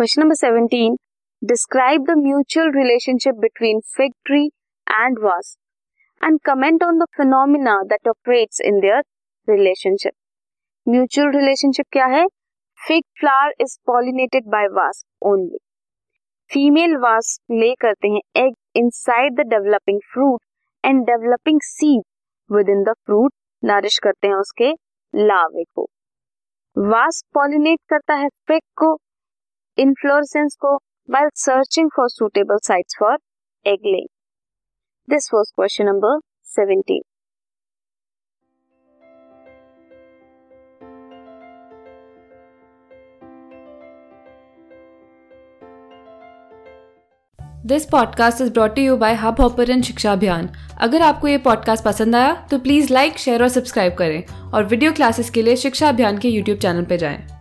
Question number seventeen describe the mutual relationship between fig tree and wasp and comment on the phenomena that operates in their relationship mutual relationship क्या है? Fig flower is pollinated by wasp only female wasp lay करते हैं egg inside the developing fruit and developing seed within the fruit nourish करते हैं उसके लावे को. Wasp pollinate करता है फिग को इन्फ्लोरेसेंस को while searching for suitable sites for laying. This was question number 17. This podcast is brought you by Hubhopper Shiksha Abhiyan अगर आपको ये पॉडकास्ट पसंद आया तो प्लीज़ लाइक शेयर और सब्सक्राइब करें और वीडियो क्लासेस के लिए शिक्षा अभियान के यूट्यूब चैनल पर जाएँ।